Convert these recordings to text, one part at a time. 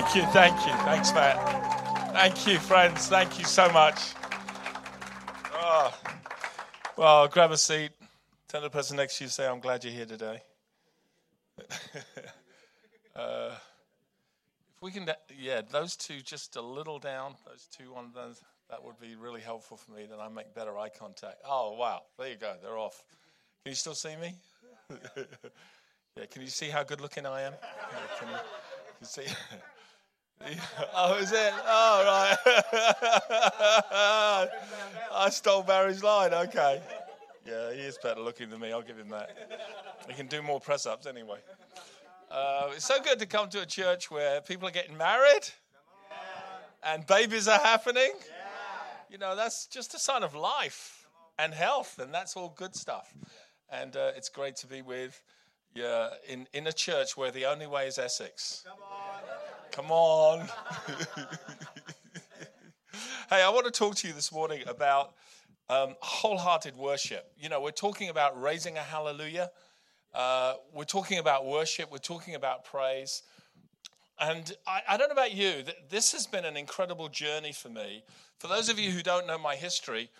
Thank you, thank you. Thanks, Matt. Thank you, friends. Thank you so much. Oh. Well, grab a seat. Tell the person next to you, say, I'm glad you're here today. uh, if we can, yeah, those two just a little down, those two on those, that would be really helpful for me. Then I make better eye contact. Oh, wow. There you go. They're off. Can you still see me? yeah, can you see how good looking I am? Yeah, can you, can you see? oh, is it? Oh, right. I stole Barry's line. Okay. Yeah, he is better looking than me. I'll give him that. He can do more press ups anyway. Uh, it's so good to come to a church where people are getting married and babies are happening. You know, that's just a sign of life and health, and that's all good stuff. And uh, it's great to be with you in, in a church where the only way is Essex. Come on. hey, I want to talk to you this morning about um, wholehearted worship. You know, we're talking about raising a hallelujah. Uh, we're talking about worship. We're talking about praise. And I, I, don't know about you, this has been an incredible journey for me. For those of you who don't know my history,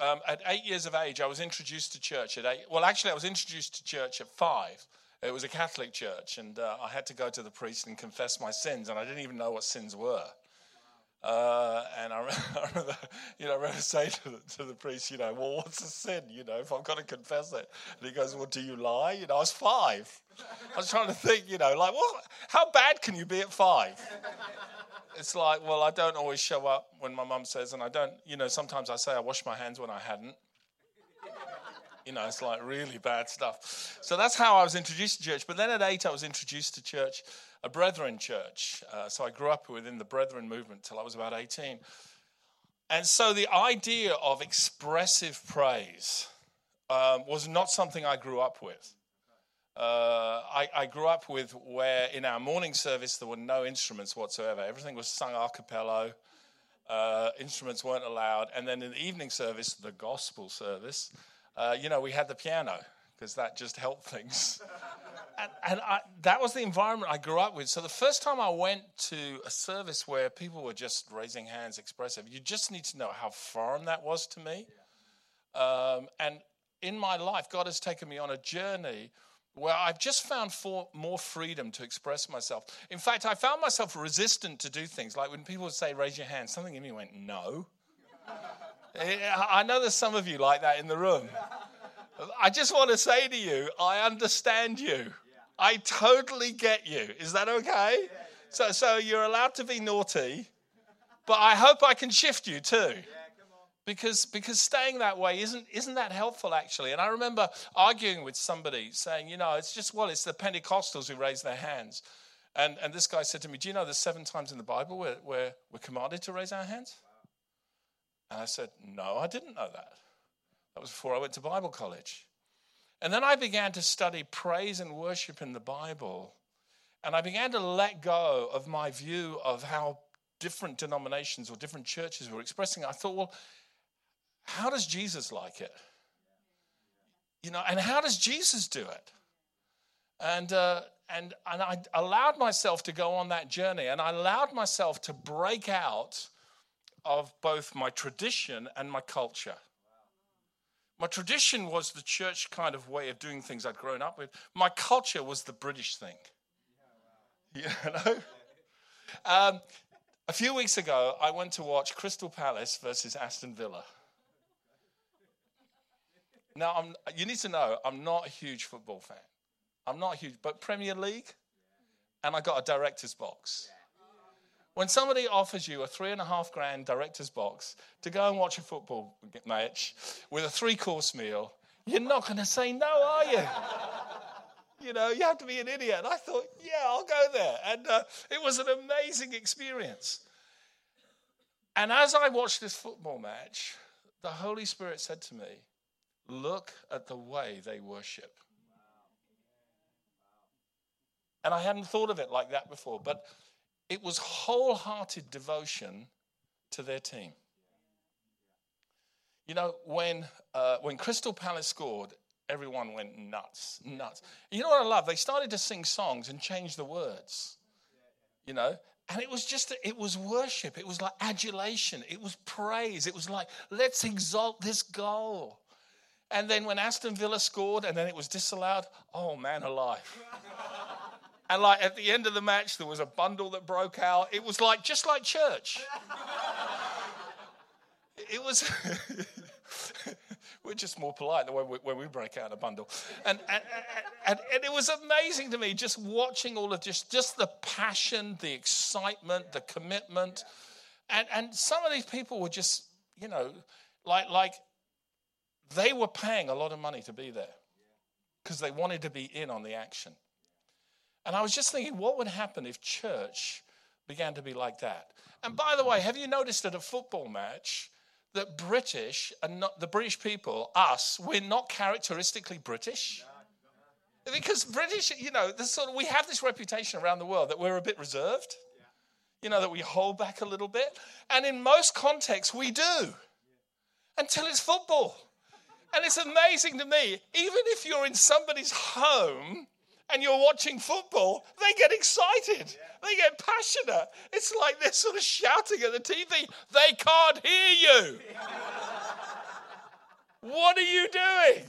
um, at eight years of age, I was introduced to church at eight. Well, actually, I was introduced to church at five. It was a Catholic church, and uh, I had to go to the priest and confess my sins, and I didn't even know what sins were. Uh, and I remember, you know, I remember saying to the, to the, priest, you know, well, what's a sin, you know, if I've got to confess it? And he goes, well, do you lie? You know, I was five. I was trying to think, you know, like, well, how bad can you be at five? It's like, well, I don't always show up when my mum says, and I don't, you know, sometimes I say I wash my hands when I hadn't. You know, it's like really bad stuff. So that's how I was introduced to church. But then at eight, I was introduced to church, a Brethren church. Uh, so I grew up within the Brethren movement till I was about 18. And so the idea of expressive praise um, was not something I grew up with. Uh, I, I, grew up with where in our morning service there were no instruments whatsoever. Everything was sung a cappella. Uh, instruments weren't allowed. And then in the evening service, the gospel service, uh, you know, we had the piano because that just helped things. and, and I, that was the environment I grew up with. So the first time I went to a service where people were just raising hands, expressive, you just need to know how foreign that was to me. Um, and in my life, God has taken me on a journey where I've just found for, more freedom to express myself. In fact, I found myself resistant to do things like when people would say, raise your hand, something in me went, no. I know there's some of you like that in the room. I just want to say to you, I understand you. I totally get you. Is that okay? So, so you're allowed to be naughty, but I hope I can shift you too. Because, because staying that way isn't, isn't that helpful actually? And I remember arguing with somebody saying, you know, it's just, well, it's the Pentecostals who raise their hands. And, and this guy said to me, Do you know there's seven times in the Bible where, where we're commanded to raise our hands? And I said, No, I didn't know that. That was before I went to Bible college. And then I began to study praise and worship in the Bible. And I began to let go of my view of how different denominations or different churches were expressing. I thought, well, how does Jesus like it? You know, and how does Jesus do it? And, uh, and, and I allowed myself to go on that journey and I allowed myself to break out of both my tradition and my culture. My tradition was the church kind of way of doing things I'd grown up with. My culture was the British thing. You know? Um, a few weeks ago, I went to watch Crystal Palace versus Aston Villa. Now, I'm, you need to know, I'm not a huge football fan. I'm not huge, but Premier League, and I got a director's box. When somebody offers you a three and a half grand director's box to go and watch a football match with a three course meal, you're not going to say no, are you? you know, you have to be an idiot. I thought, yeah, I'll go there. And uh, it was an amazing experience. And as I watched this football match, the Holy Spirit said to me, Look at the way they worship. And I hadn't thought of it like that before. But it was wholehearted devotion to their team. You know, when, uh, when Crystal Palace scored, everyone went nuts, nuts. You know what I love? They started to sing songs and change the words. You know, And it was just, it was worship. It was like adulation. It was praise. It was like, let's exalt this goal. And then when Aston Villa scored and then it was disallowed, oh man alive. and like at the end of the match, there was a bundle that broke out. It was like, just like church. it was. We're just more polite than when we, when we break out a bundle. And, and, and, and, it was amazing to me just watching all of just, just the passion, the excitement, the commitment. And, and some of these people were just, you know, like, like they were paying a lot of money to be there because they wanted to be in on the action. And I was just thinking, what would happen if church began to be like that? And by the way, have you noticed at a football match, that British and not the British people, us, we're not characteristically British. Because British, you know, sort of, we have this reputation around the world that we're a bit reserved, you know, that we hold back a little bit. And in most contexts, we do until it's football. And it's amazing to me, even if you're in somebody's home and you're watching football, they get excited. They get passionate. It's like they're sort of shouting at the TV, they can't hear you. what are you doing?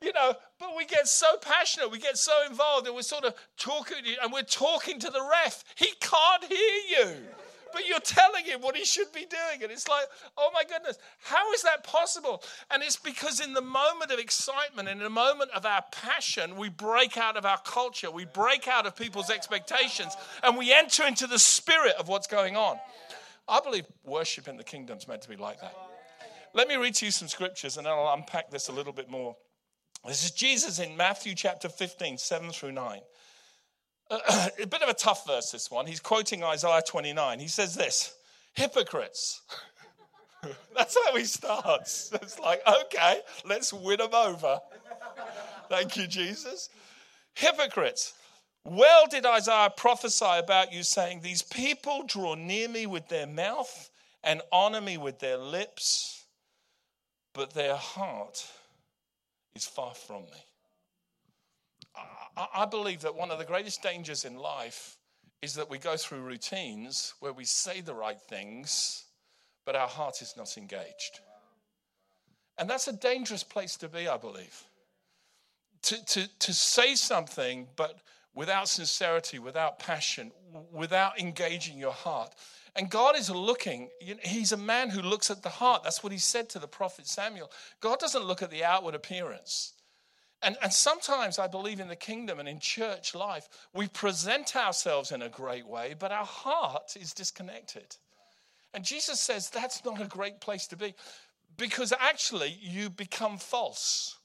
You know, but we get so passionate, we get so involved, and we're sort of talking, and we're talking to the ref. He can't hear you but you're telling him what he should be doing. And it's like, oh my goodness, how is that possible? And it's because in the moment of excitement, in the moment of our passion, we break out of our culture, we break out of people's expectations, and we enter into the spirit of what's going on. I believe worship in the kingdom is meant to be like that. Let me read to you some scriptures and then I'll unpack this a little bit more. This is Jesus in Matthew chapter 15, 7 through 9. a bit of a tough verse, this one. He's quoting Isaiah 29. He says this hypocrites. That's how he starts. It's like, okay, let's win them over. Thank you, Jesus. Hypocrites. Well, did Isaiah prophesy about you, saying, These people draw near me with their mouth and honor me with their lips, but their heart is far from me. I believe that one of the greatest dangers in life is that we go through routines where we say the right things, but our heart is not engaged. And that's a dangerous place to be, I believe. To, to, to say something, but without sincerity, without passion, without engaging your heart. And God is looking, He's a man who looks at the heart. That's what He said to the prophet Samuel. God doesn't look at the outward appearance. And, and sometimes I believe in the kingdom and in church life, we present ourselves in a great way, but our heart is disconnected. And Jesus says that's not a great place to be because actually you become false.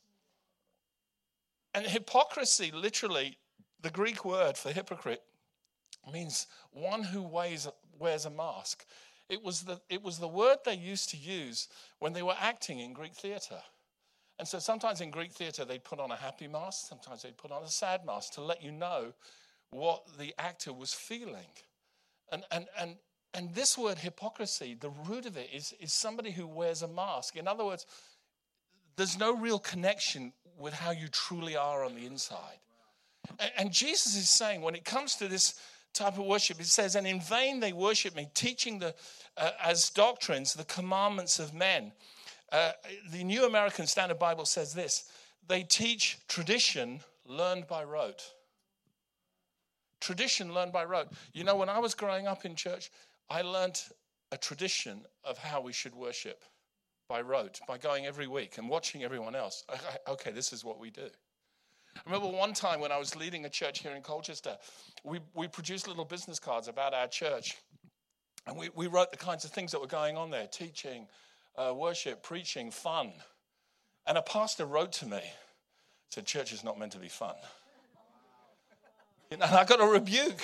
And hypocrisy, literally, the Greek word for hypocrite means one who wears, wears a mask. It was, the, it was the word they used to use when they were acting in Greek theater. And so sometimes in Greek theater, they'd put on a happy mask, sometimes they'd put on a sad mask to let you know what the actor was feeling. And, and, and, and this word hypocrisy, the root of it is, is somebody who wears a mask. In other words, there's no real connection with how you truly are on the inside. And, and Jesus is saying, when it comes to this type of worship, it says, and in vain they worship me, teaching the, uh, as doctrines the commandments of men. Uh, the New American Standard Bible says this they teach tradition learned by rote. Tradition learned by rote. You know, when I was growing up in church, I learned a tradition of how we should worship by rote, by going every week and watching everyone else. Okay, this is what we do. I remember one time when I was leading a church here in Colchester, we, we produced little business cards about our church. And we, we wrote the kinds of things that were going on there teaching, uh, worship, preaching, fun. And a pastor wrote to me, said, Church is not meant to be fun. and I got a rebuke.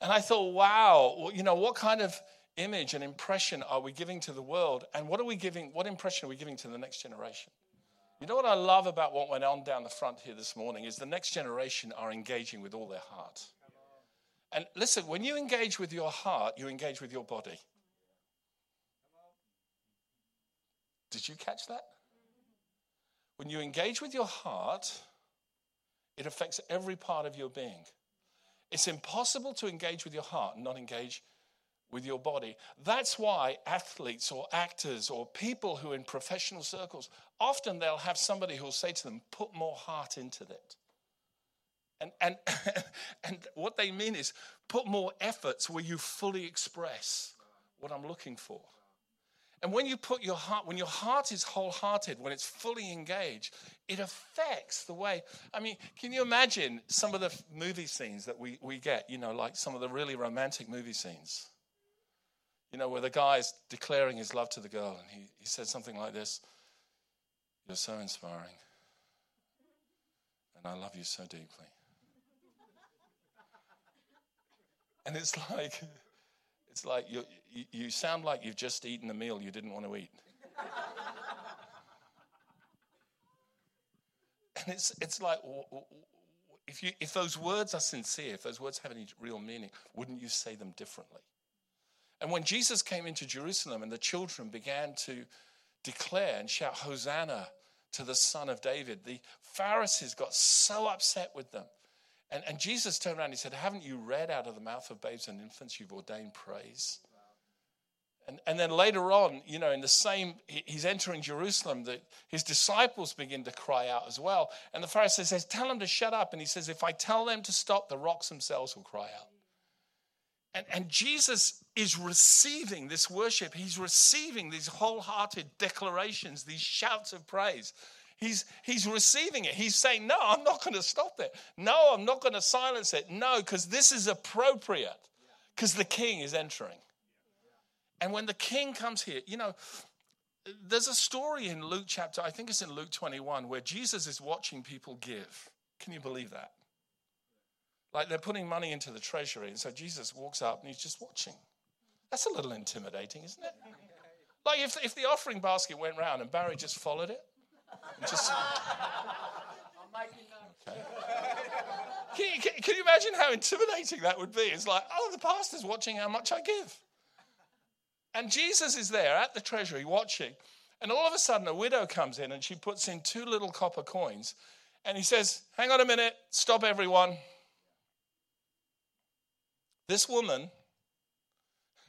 And I thought, wow, you know, what kind of image and impression are we giving to the world? And what are we giving, what impression are we giving to the next generation? You know what I love about what went on down the front here this morning is the next generation are engaging with all their heart. And listen, when you engage with your heart, you engage with your body. Did you catch that? When you engage with your heart, it affects every part of your being. It's impossible to engage with your heart and not engage with your body. That's why athletes or actors or people who are in professional circles, often they'll have somebody who'll say to them, put more heart into it. And, and, and what they mean is put more efforts where you fully express what I'm looking for. And when you put your heart, when your heart is wholehearted, when it's fully engaged, it affects the way. I mean, can you imagine some of the movie scenes that we, we get, you know, like some of the really romantic movie scenes? You know, where the guy is declaring his love to the girl and he, he says something like this You're so inspiring, and I love you so deeply. And it's like, it's like you, you sound like you've just eaten a meal you didn't want to eat. and it's, it's like, if, you, if those words are sincere, if those words have any real meaning, wouldn't you say them differently? And when Jesus came into Jerusalem and the children began to declare and shout, Hosanna to the Son of David, the Pharisees got so upset with them. And, and Jesus turned around and he said, Haven't you read out of the mouth of babes and infants you've ordained praise? And, and then later on, you know, in the same, he's entering Jerusalem, that his disciples begin to cry out as well. And the Pharisee says, Tell them to shut up. And he says, If I tell them to stop, the rocks themselves will cry out. And, and Jesus is receiving this worship. He's receiving these wholehearted declarations, these shouts of praise. He's, he's receiving it. He's saying, No, I'm not going to stop it. No, I'm not going to silence it. No, because this is appropriate, because the king is entering. And when the king comes here, you know, there's a story in Luke chapter, I think it's in Luke 21, where Jesus is watching people give. Can you believe that? Like they're putting money into the treasury. And so Jesus walks up and he's just watching. That's a little intimidating, isn't it? Like if, if the offering basket went round and Barry just followed it. Just, okay. Can you, can, can you imagine how intimidating that would be? It's like, oh, the pastor's watching how much I give. And Jesus is there at the treasury watching. And all of a sudden, a widow comes in and she puts in two little copper coins. And he says, Hang on a minute, stop everyone. This woman,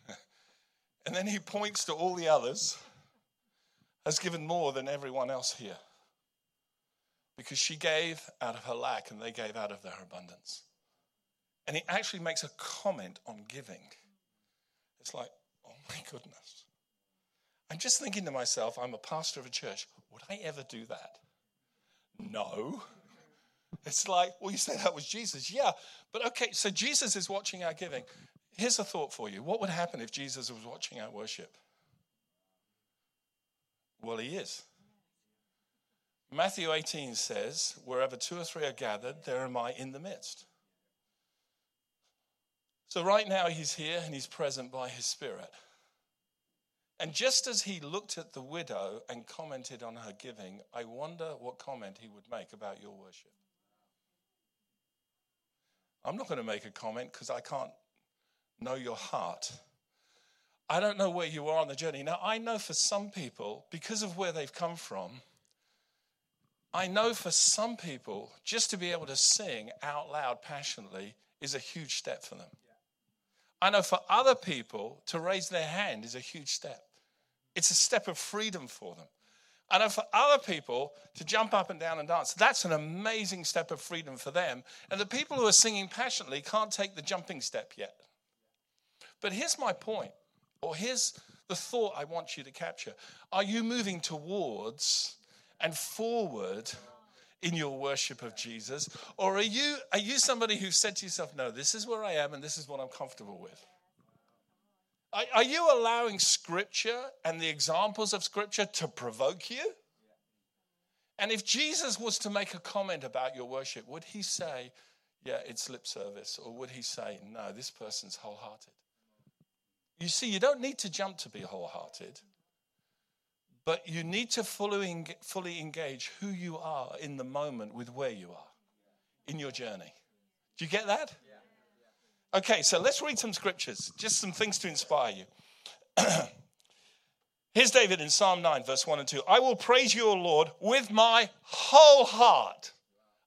and then he points to all the others, has given more than everyone else here. Because she gave out of her lack and they gave out of their abundance. And he actually makes a comment on giving. It's like, oh my goodness. I'm just thinking to myself, I'm a pastor of a church. Would I ever do that? No. It's like, well, you say that was Jesus. Yeah. But okay, so Jesus is watching our giving. Here's a thought for you. What would happen if Jesus was watching our worship? Well, he is. Matthew 18 says, Wherever two or three are gathered, there am I in the midst. So, right now, he's here and he's present by his Spirit. And just as he looked at the widow and commented on her giving, I wonder what comment he would make about your worship. I'm not going to make a comment because I can't know your heart. I don't know where you are on the journey. Now, I know for some people, because of where they've come from, I know for some people, just to be able to sing out loud passionately is a huge step for them. I know for other people, to raise their hand is a huge step. It's a step of freedom for them. I know for other people to jump up and down and dance, that's an amazing step of freedom for them. And the people who are singing passionately can't take the jumping step yet. But here's my point, or here's the thought I want you to capture. Are you moving towards and forward in your worship of Jesus? Or are you, are you somebody who said to yourself, no, this is where I am and this is what I'm comfortable with? Are you allowing Scripture and the examples of Scripture to provoke you? And if Jesus was to make a comment about your worship, would he say, yeah, it's lip service? Or would he say, no, this person's wholehearted? You see, you don't need to jump to be wholehearted, but you need to fully, fully engage who you are in the moment with where you are in your journey. Do you get that? Okay, so let's read some scriptures, just some things to inspire you. Here's David in Psalm 9, verse 1 and 2. I will praise you, O Lord, with my whole heart.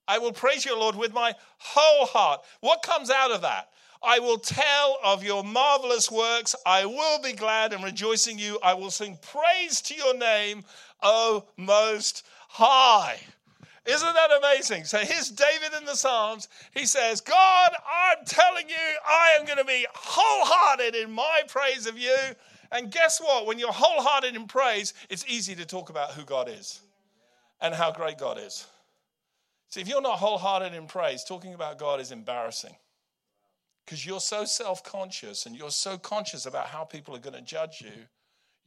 I will praise you, Lord, with my whole heart. What comes out of that? I will tell of your marvelous works. I will be glad and rejoice in you. I will sing praise to your name, O Most High. Isn't that amazing? So here's David in the Psalms. He says, God, I'm telling you, I am going to be wholehearted in my praise of you. And guess what? When you're wholehearted in praise, it's easy to talk about who God is and how great God is. See, if you're not wholehearted in praise, talking about God is embarrassing because you're so self conscious and you're so conscious about how people are going to judge you,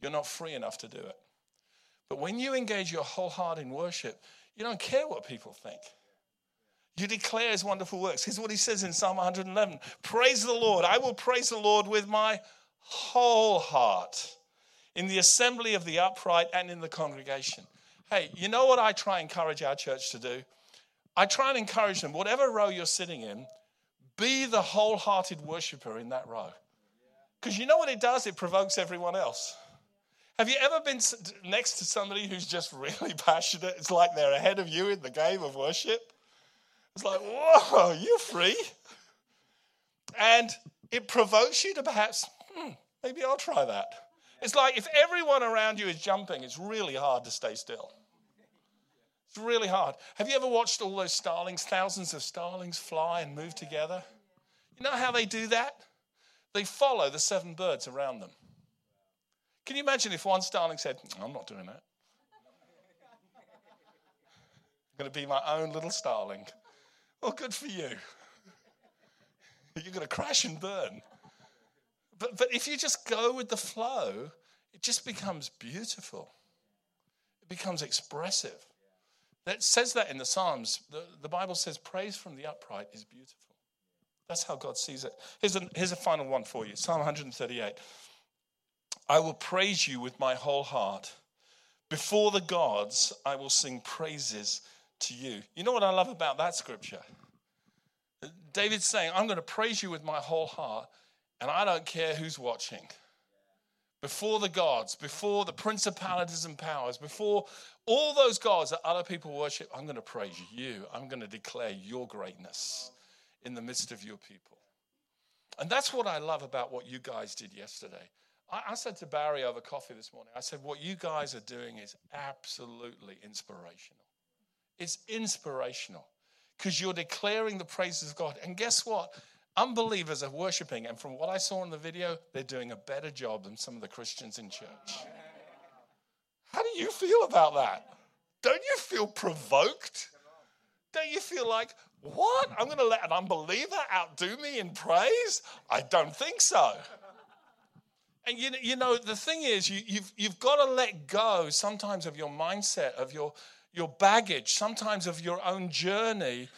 you're not free enough to do it. But when you engage your whole heart in worship, you don't care what people think. You declare his wonderful works. Here's what he says in Psalm 111 Praise the Lord. I will praise the Lord with my whole heart in the assembly of the upright and in the congregation. Hey, you know what I try and encourage our church to do? I try and encourage them, whatever row you're sitting in, be the wholehearted worshiper in that row. Because you know what it does? It provokes everyone else. Have you ever been next to somebody who's just really passionate? It's like they're ahead of you in the game of worship. It's like, whoa, you're free. And it provokes you to perhaps, hmm, maybe I'll try that. It's like if everyone around you is jumping, it's really hard to stay still. It's really hard. Have you ever watched all those starlings, thousands of starlings fly and move together? You know how they do that? They follow the seven birds around them. Can you imagine if one starling said, I'm not doing that? I'm going to be my own little starling. Well, good for you. You're going to crash and burn. But, but if you just go with the flow, it just becomes beautiful. It becomes expressive. That says that in the Psalms. The, the Bible says praise from the upright is beautiful. That's how God sees it. Here's a, here's a final one for you Psalm 138. I will praise you with my whole heart. Before the gods, I will sing praises to you. You know what I love about that scripture? David's saying, I'm going to praise you with my whole heart, and I don't care who's watching before the gods, before the principalities and powers, before all those gods that other people worship, I'm going to praise you. I'm going to declare your greatness in the midst of your people. And that's what I love about what you guys did yesterday. I, I said to Barry over coffee this morning, I said, what you guys are doing is absolutely inspirational. It's inspirational because you're declaring the praises of God. And guess what? Unbelievers are worshiping, and from what I saw in the video, they're doing a better job than some of the Christians in church. How do you feel about that? Don't you feel provoked? Don't you feel like, what? I'm going to let an unbeliever outdo me in praise? I don't think so. And you, you know, the thing is, you, you've, you've got to let go sometimes of your mindset, of your, your baggage, sometimes of your own journey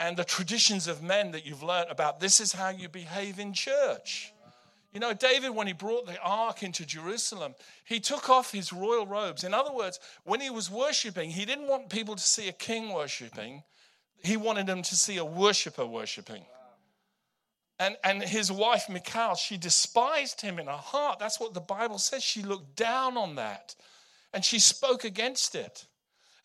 and the traditions of men that you've learned about this is how you behave in church. You know, David, when he brought the ark into Jerusalem, he took off his royal robes. In other words, when he was worshiping, he didn't want people to see a king worshiping, he wanted them to see a worshiper worshiping. And, and his wife, Michal, she despised him in her heart. That's what the Bible says. She looked down on that and she spoke against it.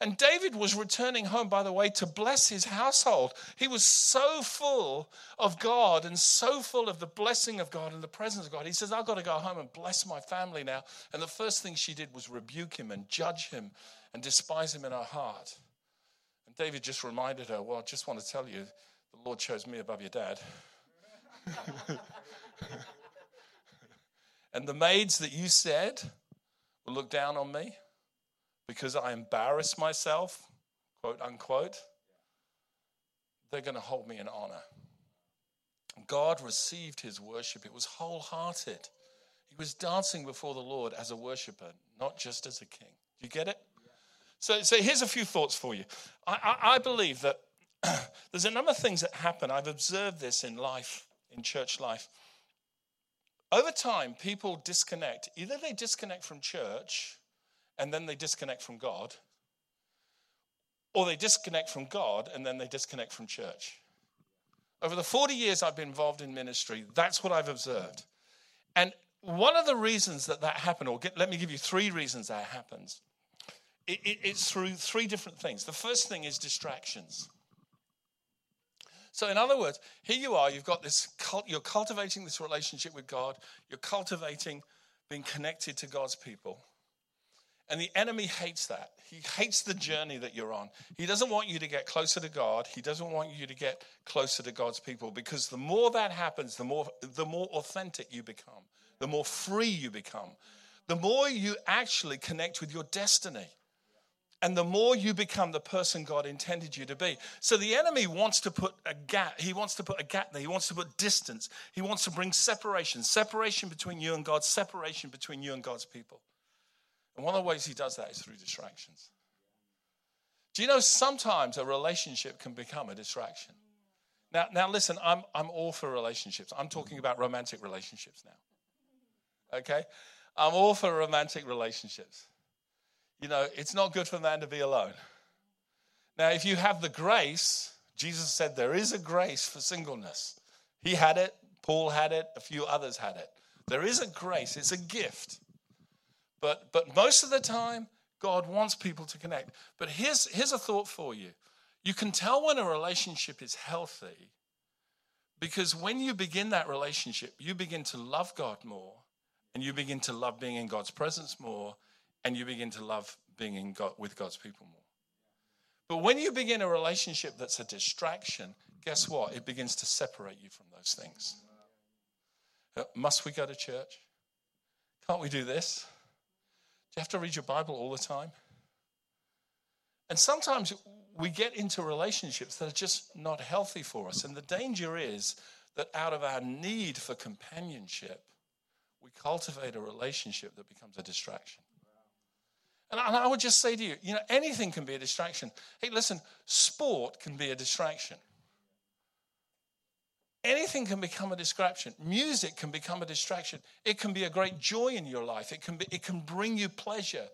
And David was returning home, by the way, to bless his household. He was so full of God and so full of the blessing of God and the presence of God. He says, I've got to go home and bless my family now. And the first thing she did was rebuke him and judge him and despise him in her heart. And David just reminded her, Well, I just want to tell you, the Lord chose me above your dad. and the maids that you said will look down on me because I embarrass myself, quote unquote, they're going to hold me in honor. God received his worship, it was wholehearted. He was dancing before the Lord as a worshiper, not just as a king. Do you get it? So, so here's a few thoughts for you. I, I, I believe that there's a number of things that happen. I've observed this in life, in church life. Over time, people disconnect. Either they disconnect from church and then they disconnect from God, or they disconnect from God and then they disconnect from church. Over the 40 years I've been involved in ministry, that's what I've observed. And one of the reasons that that happened, or get, let me give you three reasons that happens. It, it, it's through three different things. The first thing is distractions. So, in other words, here you are, you've got this, cult, you're cultivating this relationship with God, you're cultivating being connected to God's people. And the enemy hates that. He hates the journey that you're on. He doesn't want you to get closer to God. He doesn't want you to get closer to God's people because the more that happens, the more the more authentic you become, the more free you become, the more you actually connect with your destiny. And the more you become the person God intended you to be. So the enemy wants to put a gap. He wants to put a gap there. He wants to put distance. He wants to bring separation separation between you and God, separation between you and God's people. And one of the ways he does that is through distractions. Do you know sometimes a relationship can become a distraction? Now, now listen, I'm, I'm all for relationships. I'm talking about romantic relationships now. Okay? I'm all for romantic relationships. You know, it's not good for man to be alone. Now, if you have the grace, Jesus said there is a grace for singleness. He had it, Paul had it, a few others had it. There is a grace, it's a gift. But, but most of the time, God wants people to connect. But here's, here's a thought for you you can tell when a relationship is healthy because when you begin that relationship, you begin to love God more and you begin to love being in God's presence more and you begin to love being in God, with God's people more. But when you begin a relationship that's a distraction, guess what? It begins to separate you from those things. Uh, must we go to church? Can't we do this? You have to read your Bible all the time? And sometimes we get into relationships that are just not healthy for us. And the danger is that out of our need for companionship, we cultivate a relationship that becomes a distraction. And I would just say to you, you know, anything can be a distraction. Hey, listen, sport can be a distraction. Anything can become a distraction. Music can become a distraction. It can be a great joy in your life. It can, be, it can bring you pleasure.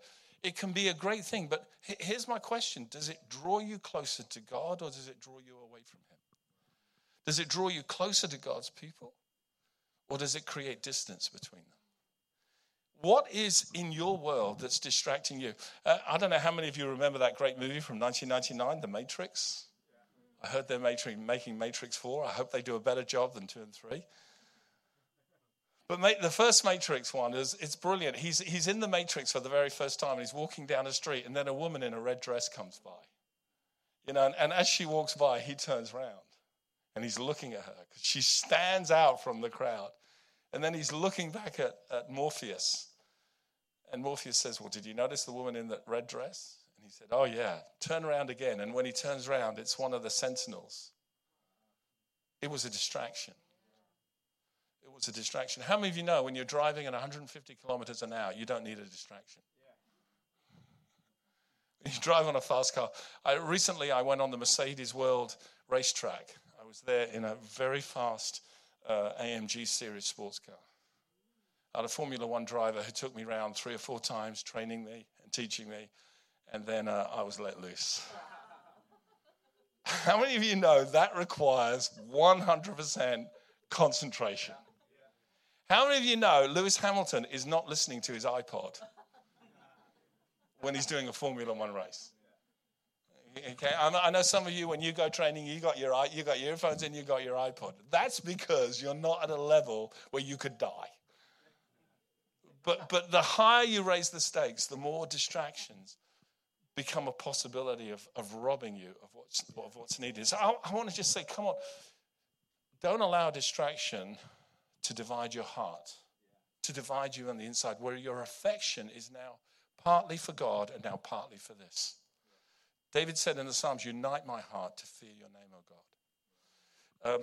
It can be a great thing. But here's my question Does it draw you closer to God or does it draw you away from Him? Does it draw you closer to God's people or does it create distance between them? What is in your world that's distracting you? Uh, I don't know how many of you remember that great movie from 1999, The Matrix. I heard they're making Matrix 4. I hope they do a better job than 2 and 3. But the first Matrix one is it's brilliant. He's, he's in the Matrix for the very first time. And he's walking down the street, and then a woman in a red dress comes by. You know, and, and as she walks by, he turns around and he's looking at her because she stands out from the crowd. And then he's looking back at, at Morpheus. And Morpheus says, Well, did you notice the woman in that red dress? And he said, Oh, yeah, turn around again. And when he turns around, it's one of the sentinels. It was a distraction. It was a distraction. How many of you know when you're driving at 150 kilometers an hour, you don't need a distraction? You drive on a fast car. I, recently, I went on the Mercedes World racetrack. I was there in a very fast uh, AMG series sports car. I had a Formula One driver who took me around three or four times, training me and teaching me and then uh, I was let loose. How many of you know that requires 100% concentration? How many of you know Lewis Hamilton is not listening to his iPod when he's doing a Formula One race? Okay, I know some of you, when you go training, you got your you got your earphones and you got your iPod. That's because you're not at a level where you could die. But but the higher you raise the stakes, the more distractions become a possibility of, of robbing you of what's, of what's needed. So I, I want to just say, come on, don't allow distraction to divide your heart, to divide you on the inside, where your affection is now partly for God and now partly for this. David said in the Psalms, Unite my heart to fear your name, O God. Um,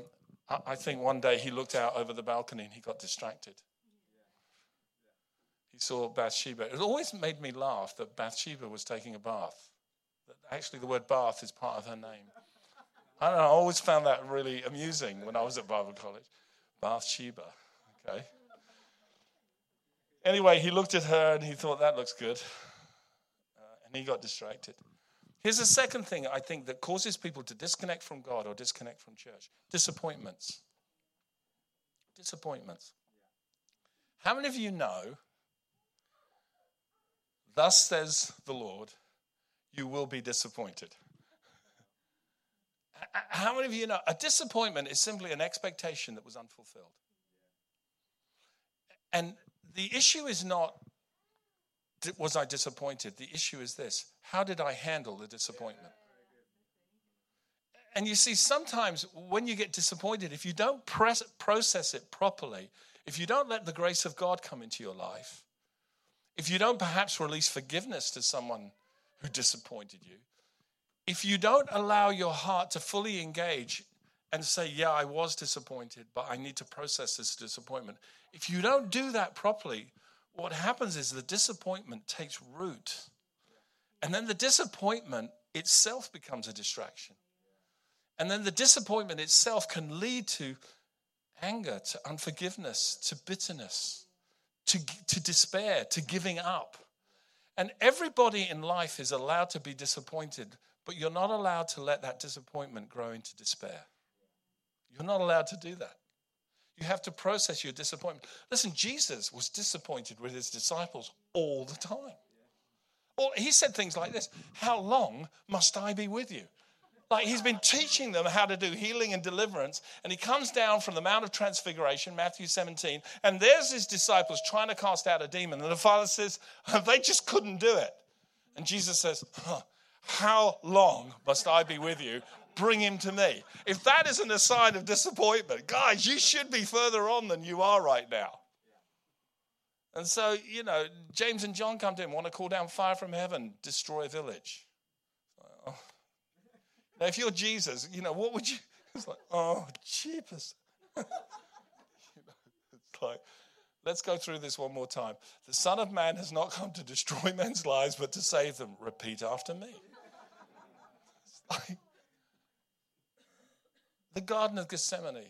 I, I think one day he looked out over the balcony and he got distracted he saw Bathsheba. It always made me laugh that Bathsheba was taking a bath. Actually, the word bath is part of her name. I don't know, I always found that really amusing when I was at Bible college. Bathsheba, okay. Anyway, he looked at her and he thought, that looks good. Uh, and he got distracted. Here's a second thing I think that causes people to disconnect from God or disconnect from church disappointments. Disappointments. How many of you know Thus says the Lord, you will be disappointed. How many of you know a disappointment is simply an expectation that was unfulfilled? And the issue is not, was I disappointed? The issue is this how did I handle the disappointment? And you see, sometimes when you get disappointed, if you don't press, process it properly, if you don't let the grace of God come into your life, if you don't perhaps release forgiveness to someone who disappointed you, if you don't allow your heart to fully engage and say, Yeah, I was disappointed, but I need to process this disappointment, if you don't do that properly, what happens is the disappointment takes root. And then the disappointment itself becomes a distraction. And then the disappointment itself can lead to anger, to unforgiveness, to bitterness, to, to despair, to giving up. And everybody in life is allowed to be disappointed, but you're not allowed to let that disappointment grow into despair. You're not allowed to do that. You have to process your disappointment. Listen, Jesus was disappointed with his disciples all the time. Well, he said things like this How long must I be with you? Like he's been teaching them how to do healing and deliverance. And he comes down from the Mount of Transfiguration, Matthew 17, and there's his disciples trying to cast out a demon. And the father says, They just couldn't do it. And Jesus says, huh, How long must I be with you? Bring him to me. If that isn't a sign of disappointment, guys, you should be further on than you are right now. And so, you know, James and John come to him, want to call down fire from heaven, destroy a village. Now, if you're Jesus, you know, what would you? It's like, oh, cheapest. you know, it's like, let's go through this one more time. The Son of Man has not come to destroy men's lives, but to save them. Repeat after me. Like the Garden of Gethsemane,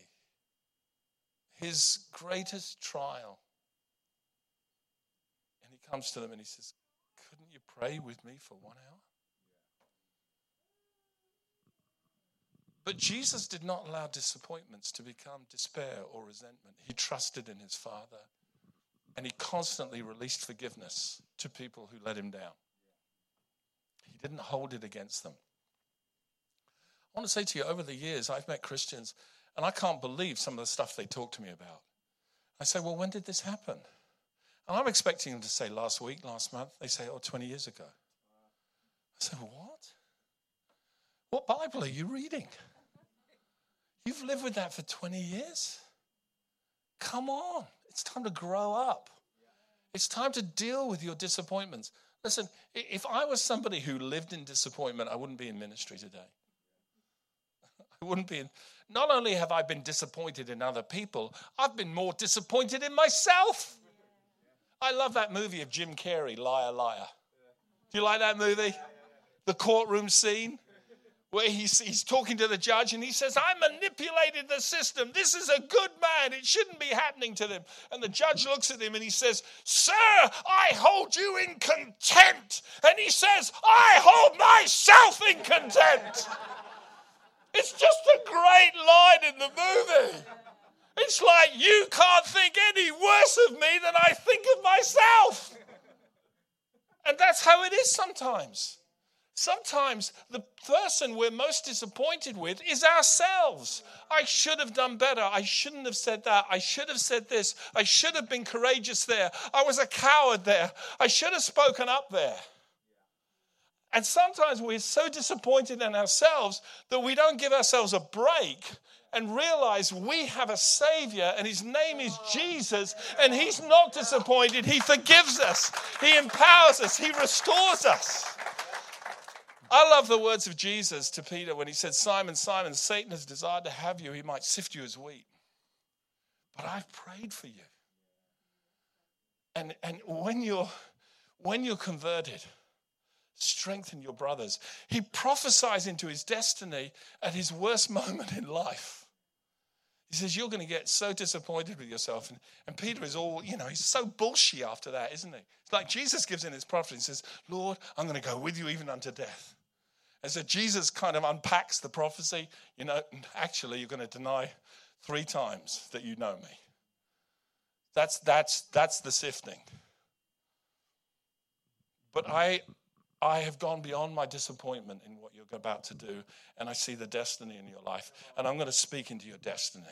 his greatest trial. And he comes to them and he says, Couldn't you pray with me for one hour? But Jesus did not allow disappointments to become despair or resentment. He trusted in his Father and he constantly released forgiveness to people who let him down. He didn't hold it against them. I want to say to you, over the years, I've met Christians and I can't believe some of the stuff they talk to me about. I say, Well, when did this happen? And I'm expecting them to say last week, last month. They say, Oh, 20 years ago. I say, What? What Bible are you reading? You've lived with that for 20 years. Come on. It's time to grow up. It's time to deal with your disappointments. Listen, if I was somebody who lived in disappointment, I wouldn't be in ministry today. I wouldn't be in. Not only have I been disappointed in other people, I've been more disappointed in myself. I love that movie of Jim Carrey, Liar, Liar. Do you like that movie? The courtroom scene where he's, he's talking to the judge and he says, I manipulated the system. This is a good man. It shouldn't be happening to them. And the judge looks at him and he says, Sir, I hold you in contempt. And he says, I hold myself in contempt. it's just a great line in the movie. It's like you can't think any worse of me than I think of myself. And that's how it is sometimes. Sometimes the person we're most disappointed with is ourselves. I should have done better. I shouldn't have said that. I should have said this. I should have been courageous there. I was a coward there. I should have spoken up there. And sometimes we're so disappointed in ourselves that we don't give ourselves a break and realize we have a Savior and His name is Jesus, and He's not disappointed. He forgives us, He empowers us, He restores us. I love the words of Jesus to Peter when he said, Simon, Simon, Satan has desired to have you. He might sift you as wheat. But I've prayed for you. And, and when, you're, when you're converted, strengthen your brothers. He prophesies into his destiny at his worst moment in life. He says, You're going to get so disappointed with yourself. And, and Peter is all, you know, he's so bullshit after that, isn't he? It's like Jesus gives in his prophecy and says, Lord, I'm going to go with you even unto death. And so Jesus kind of unpacks the prophecy. You know, actually, you're going to deny three times that you know me. That's, that's, that's the sifting. But I, I have gone beyond my disappointment in what you're about to do, and I see the destiny in your life, and I'm going to speak into your destiny,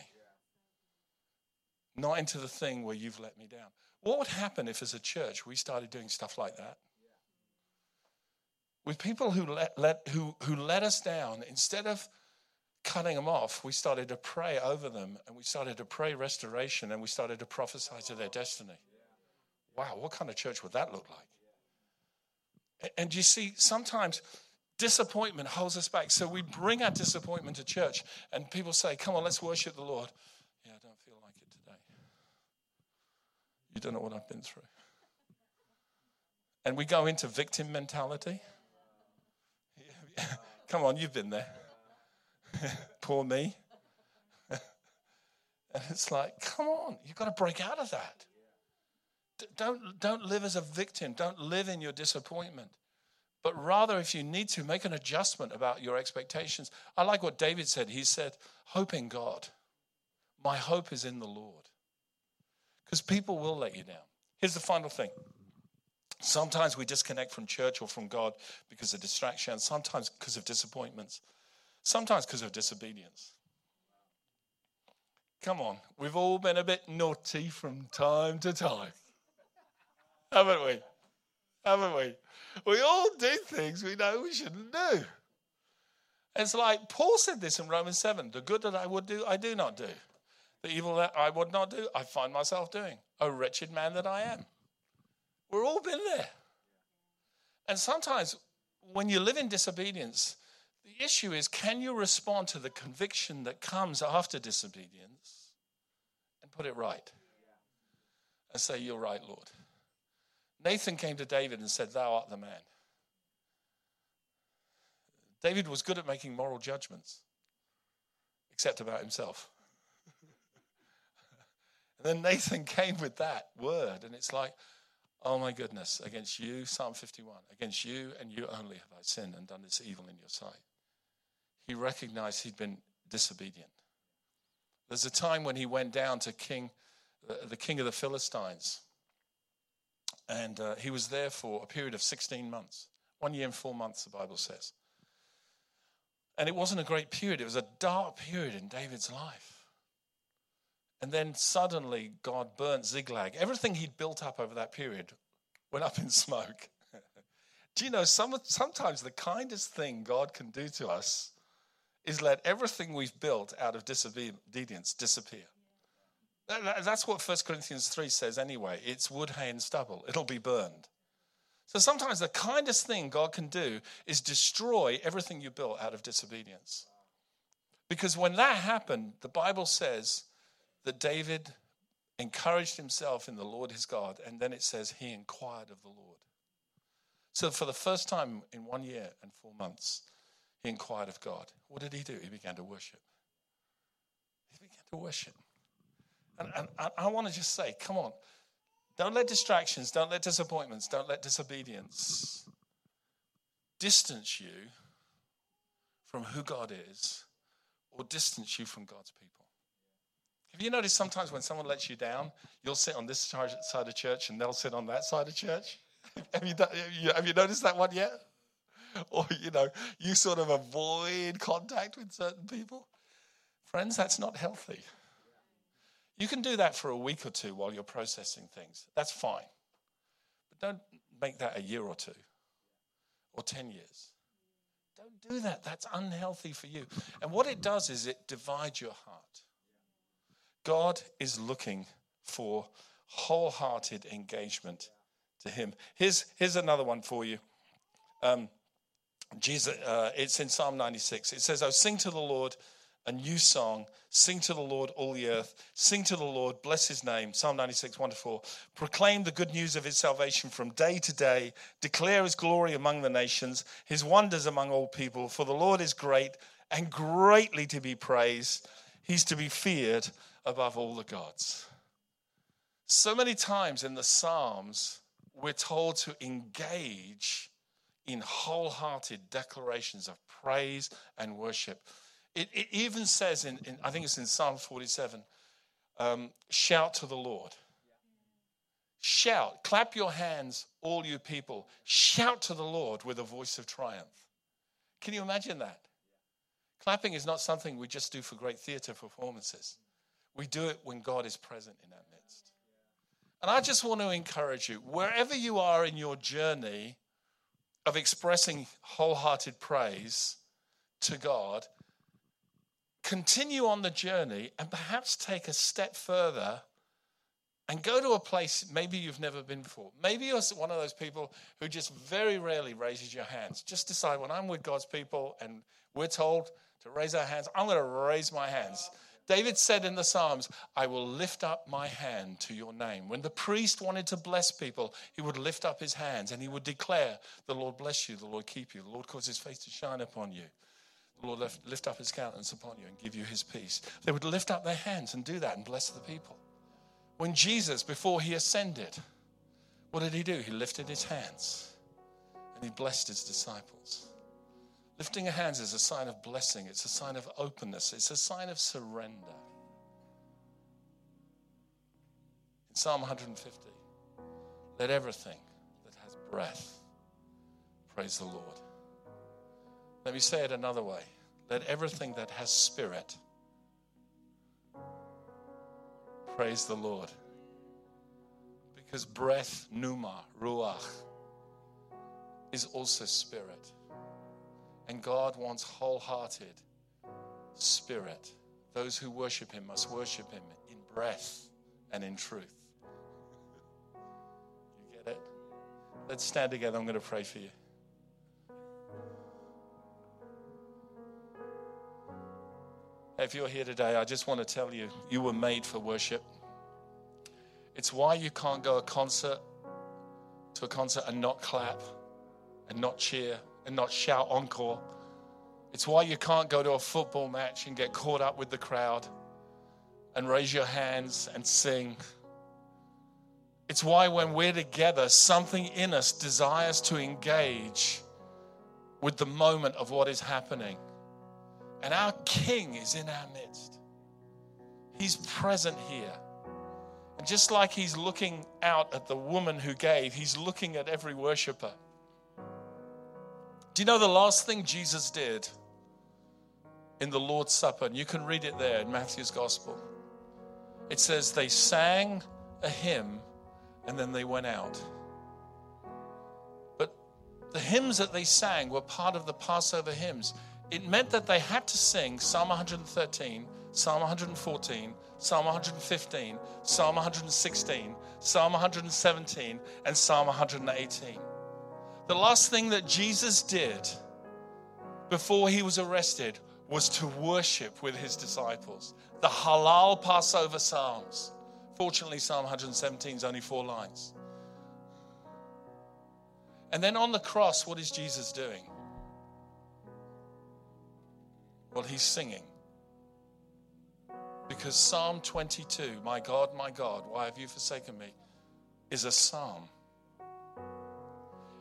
not into the thing where you've let me down. What would happen if, as a church, we started doing stuff like that? With people who let, let, who, who let us down, instead of cutting them off, we started to pray over them and we started to pray restoration and we started to prophesy to their destiny. Wow, what kind of church would that look like? And you see, sometimes disappointment holds us back. So we bring our disappointment to church and people say, Come on, let's worship the Lord. Yeah, I don't feel like it today. You don't know what I've been through. And we go into victim mentality. Come on, you've been there. Poor me. and it's like, come on, you've got to break out of that. Don't, don't live as a victim. Don't live in your disappointment. But rather, if you need to, make an adjustment about your expectations. I like what David said. He said, Hope in God. My hope is in the Lord. Because people will let you down. Here's the final thing. Sometimes we disconnect from church or from God because of distraction, sometimes because of disappointments. Sometimes because of disobedience. Come on, we've all been a bit naughty from time to time. Haven't we? Haven't we? We all do things we know we shouldn't do. It's like Paul said this in Romans 7 the good that I would do, I do not do. The evil that I would not do, I find myself doing. O wretched man that I am. We've all been there. And sometimes when you live in disobedience, the issue is can you respond to the conviction that comes after disobedience and put it right? And say, You're right, Lord. Nathan came to David and said, Thou art the man. David was good at making moral judgments, except about himself. and then Nathan came with that word, and it's like, Oh my goodness, against you, Psalm 51, against you and you only have I sinned and done this evil in your sight he recognized he'd been disobedient. There's a time when he went down to king, the king of the Philistines, and uh, he was there for a period of 16 months, one year and four months, the Bible says. And it wasn't a great period, it was a dark period in David's life. And then suddenly God burnt Ziklag. Everything he'd built up over that period went up in smoke. do you know, some, sometimes the kindest thing God can do to us is let everything we've built out of disobedience disappear. That's what 1 Corinthians 3 says anyway. It's wood, hay, and stubble. It'll be burned. So sometimes the kindest thing God can do is destroy everything you built out of disobedience. Because when that happened, the Bible says that David encouraged himself in the Lord his God, and then it says he inquired of the Lord. So for the first time in one year and four months, he inquired of God. What did he do? He began to worship. He began to worship. And, and, and I want to just say, come on, don't let distractions, don't let disappointments, don't let disobedience distance you from who God is or distance you from God's people. Have you noticed sometimes when someone lets you down, you'll sit on this side of church and they'll sit on that side of church? have, you, have you noticed that one yet? or, you know, you sort of avoid contact with certain people. Friends, that's not healthy. You can do that for a week or two while you're processing things. That's fine. But don't make that a year or two or 10 years. Don't do that. That's unhealthy for you. And what it does is it divides your heart. God is looking for wholehearted engagement to Him. Here's, here's another one for you. Um, Jesus, uh, it's in Psalm 96. It says, Oh, sing to the Lord a new song. Sing to the Lord, all the earth. Sing to the Lord, bless his name. Psalm 96, 1 to 4. Proclaim the good news of his salvation from day to day. Declare his glory among the nations, his wonders among all people. For the Lord is great and greatly to be praised. He's to be feared above all the gods. So many times in the Psalms, we're told to engage in wholehearted declarations of praise and worship. It, it even says in, in, I think it's in Psalm 47, um, shout to the Lord. Shout, clap your hands, all you people. Shout to the Lord with a voice of triumph. Can you imagine that? Clapping is not something we just do for great theater performances. We do it when God is present in our midst. And I just want to encourage you, wherever you are in your journey of expressing wholehearted praise to God, continue on the journey and perhaps take a step further and go to a place maybe you've never been before. Maybe you're one of those people who just very rarely raises your hands. Just decide when I'm with God's people and we're told to raise our hands, I'm going to raise my hands. David said in the Psalms, I will lift up my hand to your name. When the priest wanted to bless people, he would lift up his hands and he would declare, The Lord bless you, the Lord keep you, the Lord cause his face to shine upon you. The Lord lift, lift up his countenance upon you and give you his peace. They would lift up their hands and do that and bless the people. When Jesus, before he ascended, what did he do? He lifted his hands and he blessed his disciples. Lifting your hands is a sign of blessing, it's a sign of openness, it's a sign of surrender. In Psalm 150, let everything that has breath praise the Lord. Let me say it another way let everything that has spirit Praise the Lord. Because breath, pneuma, ruach, is also spirit. And God wants wholehearted spirit. Those who worship Him must worship Him in breath and in truth. You get it? Let's stand together. I'm going to pray for you. If you're here today, I just want to tell you, you were made for worship. It's why you can't go a concert to a concert and not clap and not cheer and not shout encore. It's why you can't go to a football match and get caught up with the crowd and raise your hands and sing. It's why when we're together, something in us desires to engage with the moment of what is happening. And our King is in our midst. He's present here. And just like he's looking out at the woman who gave, he's looking at every worshiper. Do you know the last thing Jesus did in the Lord's Supper? And you can read it there in Matthew's Gospel. It says they sang a hymn and then they went out. But the hymns that they sang were part of the Passover hymns it meant that they had to sing Psalm 113, Psalm 114, Psalm 115, Psalm 116, Psalm 117, and Psalm 118. The last thing that Jesus did before he was arrested was to worship with his disciples. The Hallel Passover Psalms. Fortunately, Psalm 117 is only four lines. And then on the cross, what is Jesus doing? Well, he's singing. Because Psalm 22, my God, my God, why have you forsaken me, is a psalm.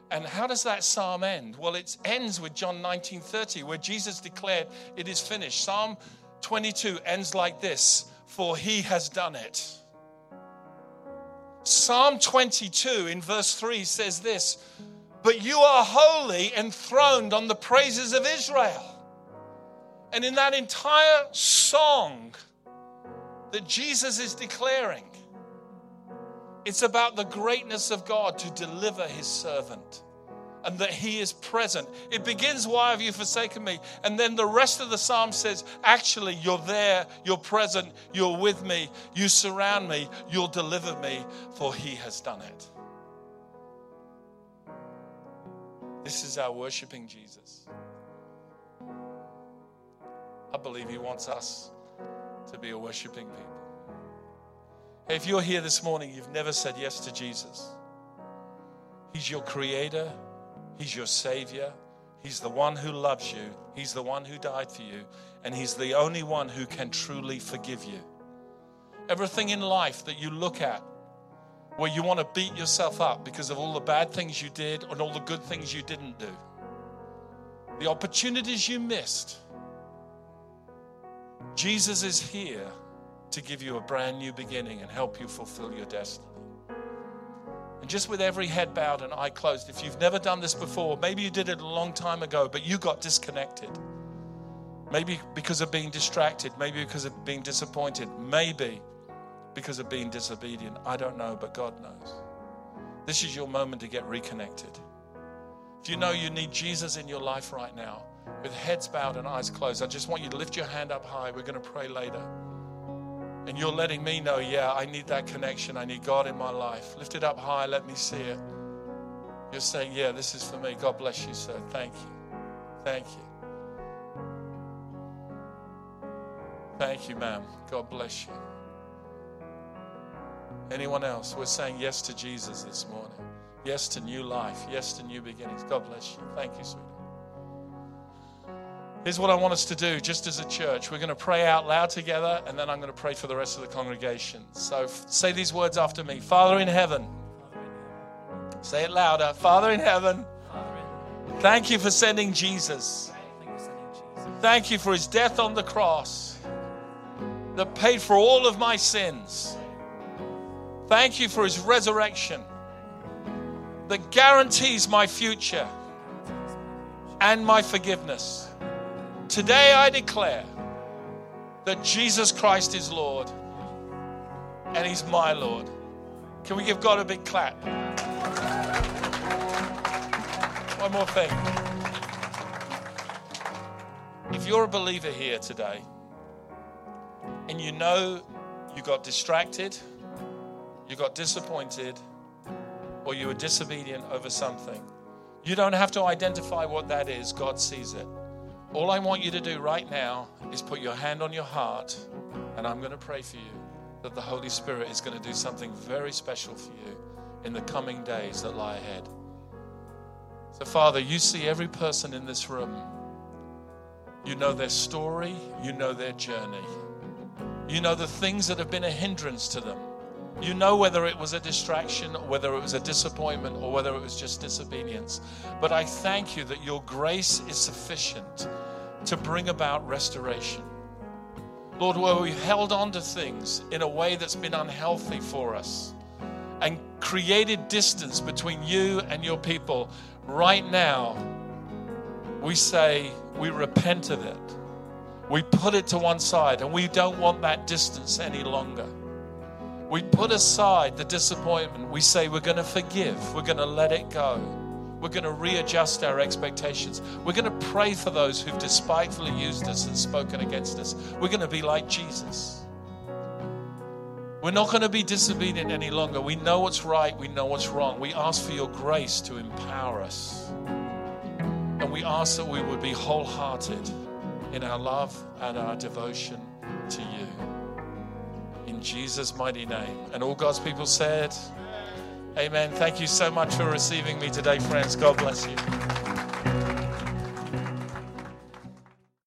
And how does that psalm end? Well, it ends with John 19:30, where Jesus declared, It is finished. Psalm 22 ends like this: For he has done it. Psalm 22 in verse 3 says this, But you are holy, enthroned on the praises of Israel. And in that entire song that Jesus is declaring, it's about the greatness of God to deliver his servant and that he is present. It begins, Why have you forsaken me? And then the rest of the psalm says, Actually, you're there, you're present, you're with me, you surround me, you'll deliver me, for he has done it. This is our worshiping Jesus. I believe He wants us to be a worshiping people. If you're here this morning, you've never said yes to Jesus. He's your creator, He's your savior, He's the one who loves you, He's the one who died for you, and He's the only one who can truly forgive you. Everything in life that you look at where you want to beat yourself up because of all the bad things you did and all the good things you didn't do, the opportunities you missed. Jesus is here to give you a brand new beginning and help you fulfill your destiny. And just with every head bowed and eye closed, if you've never done this before, maybe you did it a long time ago, but you got disconnected. Maybe because of being distracted, maybe because of being disappointed, maybe because of being disobedient. I don't know, but God knows. This is your moment to get reconnected. If you know you need Jesus in your life right now, with heads bowed and eyes closed, I just want you to lift your hand up high. We're going to pray later. And you're letting me know, yeah, I need that connection. I need God in my life. Lift it up high. Let me see it. You're saying, yeah, this is for me. God bless you, sir. Thank you. Thank you. Thank you, ma'am. God bless you. Anyone else? We're saying yes to Jesus this morning. Yes to new life. Yes to new beginnings. God bless you. Thank you, sweetie. Here's what I want us to do, just as a church. We're going to pray out loud together, and then I'm going to pray for the rest of the congregation. So f- say these words after me Father in heaven, say it louder. Father in heaven, thank you for sending Jesus. Thank you for his death on the cross that paid for all of my sins. Thank you for his resurrection that guarantees my future and my forgiveness. Today I declare that Jesus Christ is Lord and He's my Lord. Can we give God a big clap? One more thing. If you're a believer here today and you know you got distracted, you got disappointed, or you were disobedient over something, you don't have to identify what that is. God sees it. All I want you to do right now is put your hand on your heart, and I'm going to pray for you that the Holy Spirit is going to do something very special for you in the coming days that lie ahead. So, Father, you see every person in this room. You know their story, you know their journey, you know the things that have been a hindrance to them. You know whether it was a distraction, or whether it was a disappointment, or whether it was just disobedience. But I thank you that your grace is sufficient to bring about restoration. Lord, where we've held on to things in a way that's been unhealthy for us and created distance between you and your people, right now, we say we repent of it. We put it to one side and we don't want that distance any longer. We put aside the disappointment. We say we're going to forgive, we're going to let it go. We're going to readjust our expectations. We're going to pray for those who've despitefully used us and spoken against us. We're going to be like Jesus. We're not going to be disobedient any longer. We know what's right, we know what's wrong. We ask for your grace to empower us. And we ask that we would be wholehearted in our love and our devotion to you. In Jesus' mighty name. And all God's people said, Amen. Thank you so much for receiving me today, friends. God bless you.